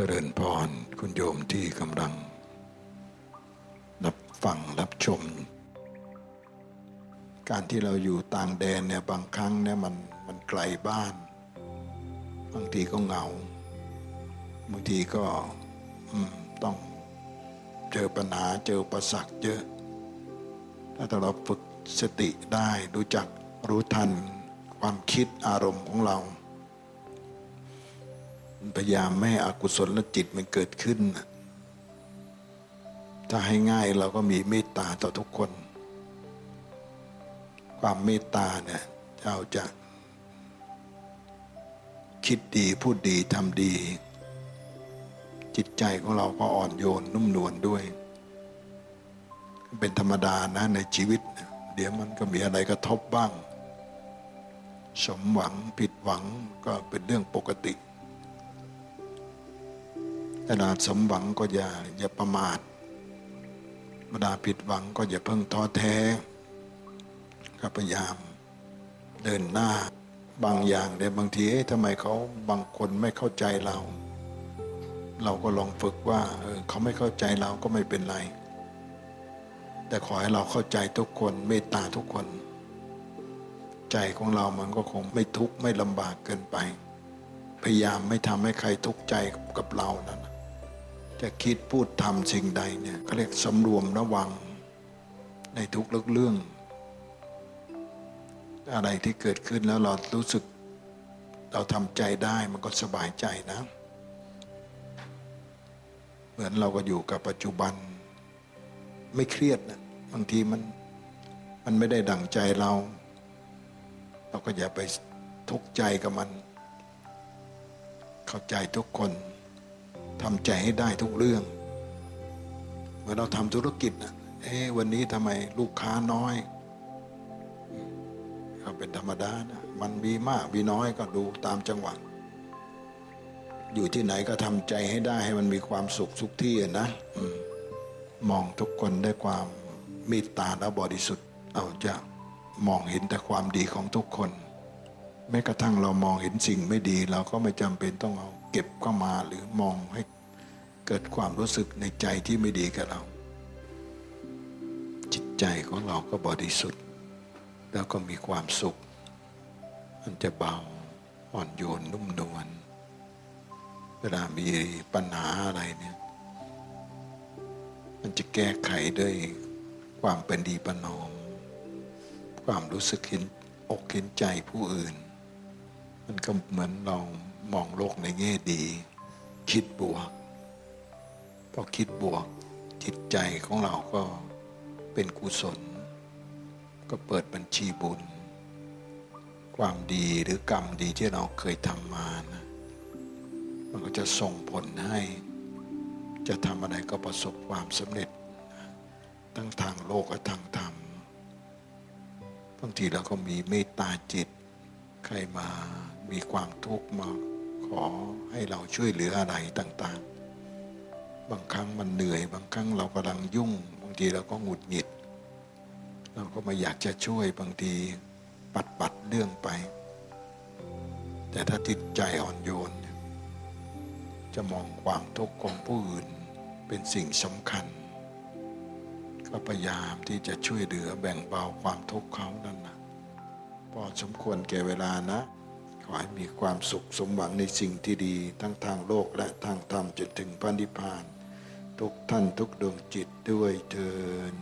เจริญพรคุณโยมที่กำลัง รับฟังรับชม การที่เราอยู่ต่างแดนเนี่ยบางครั้งเนี่ยมันมันไกลบ้าน บางทีก็เหงา บางทีก็ต้องเจอปัญหาเจอประสักเยอะ ถ้าเราฝึกสติได้รู้จักรู้ทันความคิดอารมณ์ของเรา พยายามไม่อกุศลจิตมันเกิดขึ้น ถ้าให้ง่ายเราก็มีเมตตาต่อทุกคน ความเมตตาเนี่ยเราจะคิดดีพูดดีทำดี จิตใจของเราก็อ่อนโยนนุ่มนวลด้วย เป็นธรรมดานะในชีวิต เดี๋ยวมันก็มีอะไรกระทบบ้าง สมหวังผิดหวังก็เป็นเรื่องปกติ เวลาสมหวังก็อย่าอย่าประมาทเวลาผิดหวังก็อย่าเพิ่งท้อแท้ ก็พยายามเดินหน้าบางอย่างเนี่ยบางทีทำไมเขาบางคนไม่เข้าใจเรา เราก็ลองฝึกว่าเออเขาไม่เข้าใจเราก็ไม่เป็นไร แต่ขอให้เราเข้าใจทุกคนเมตตาทุกคน ใจของเรามันก็คงไม่ทุกข์ไม่ลำบากเกินไป พยายามไม่ทำให้ใครทุกข์ใจกับเรานั่น จะคิดพูดทำสิ่งใดเนี่ยก็เรียกสำรวมระวัง ในทุกเรื่อง อะไรที่เกิดขึ้นแล้วเรารู้สึก เราทำใจได้มันก็สบายใจนะ เหมือนเราก็อยู่กับปัจจุบัน ไม่เครียดนะบางทีมันมันไม่ได้ดั่งใจเรา เราก็อย่าไปทุกข์ใจกับมัน เข้าใจทุกคน ทำใจให้ได้ทุกเรื่องเมื่อเราทำธุรกิจนะเอ๊วันนี้ทำไมลูกค้าน้อยก็เป็นธรรมดานะมันมีมากมีน้อยก็ดูตามจังหวะอยู่ที่ไหนก็ทำใจให้ได้ให้มันมีความสุขทุกที่นะอมมองทุกคนด้วยความเมตตาและบริสุทธิ์ เอาจะมองเห็นแต่ความดีของทุกคน แม้กระทั่งเรามองเห็นสิ่งไม่ดี เราก็ไม่จำเป็นต้องเอา เก็บเข้ามาหรือมองให้เกิดความรู้สึกในใจที่ไม่ดีกับเรา จิตใจของเราก็บริสุทธิ์ แล้วก็มีความสุข มันจะเบาอ่อนโยนนุ่มนวลเวลามีปัญหาอะไรเนี่ย มันจะแก้ไขด้วยความเป็นดีประนอม ความรู้สึกเห็นอกเห็นใจผู้อื่น มันก็เหมือนเรามองโลกในแง่ดี คิดบวกพอคิดบวกจิตใจของเราก็เป็นกุศล ก็เปิดบัญชีบุญ ความดีหรือกรรมดีที่เราเคยทำมานะมันก็จะส่งผลให้จะทำอะไรก็ประสบความสำเร็จ ทั้งทางโลกและทางธรรมบางทีเราก็มีเมตตาจิต ใครมามีความทุกข์มาขอให้เราช่วยเหลืออะไรต่างๆ บางครั้งมันเหนื่อย บางครั้งเรากำลังยุ่ง บางทีเราก็หงุดหงิด เราก็มาอยากจะช่วยบางทีปัดปัดเรื่องไป แต่ถ้าจิตใจอ่อนโยน จะมองความทุกข์ของผู้อื่นเป็นสิ่งสำคัญ ก็พยายามที่จะช่วยเหลือแบ่งเบาความทุกข์เขานั่นนะ สมควรแก่เวลานะ ขอให้มีความสุขสมหวังในสิ่งที่ดี ทั้งทางโลกและทางธรรมจนถึงพระนิพาน ทุกท่านทุกดวงจิตด้วยเทิน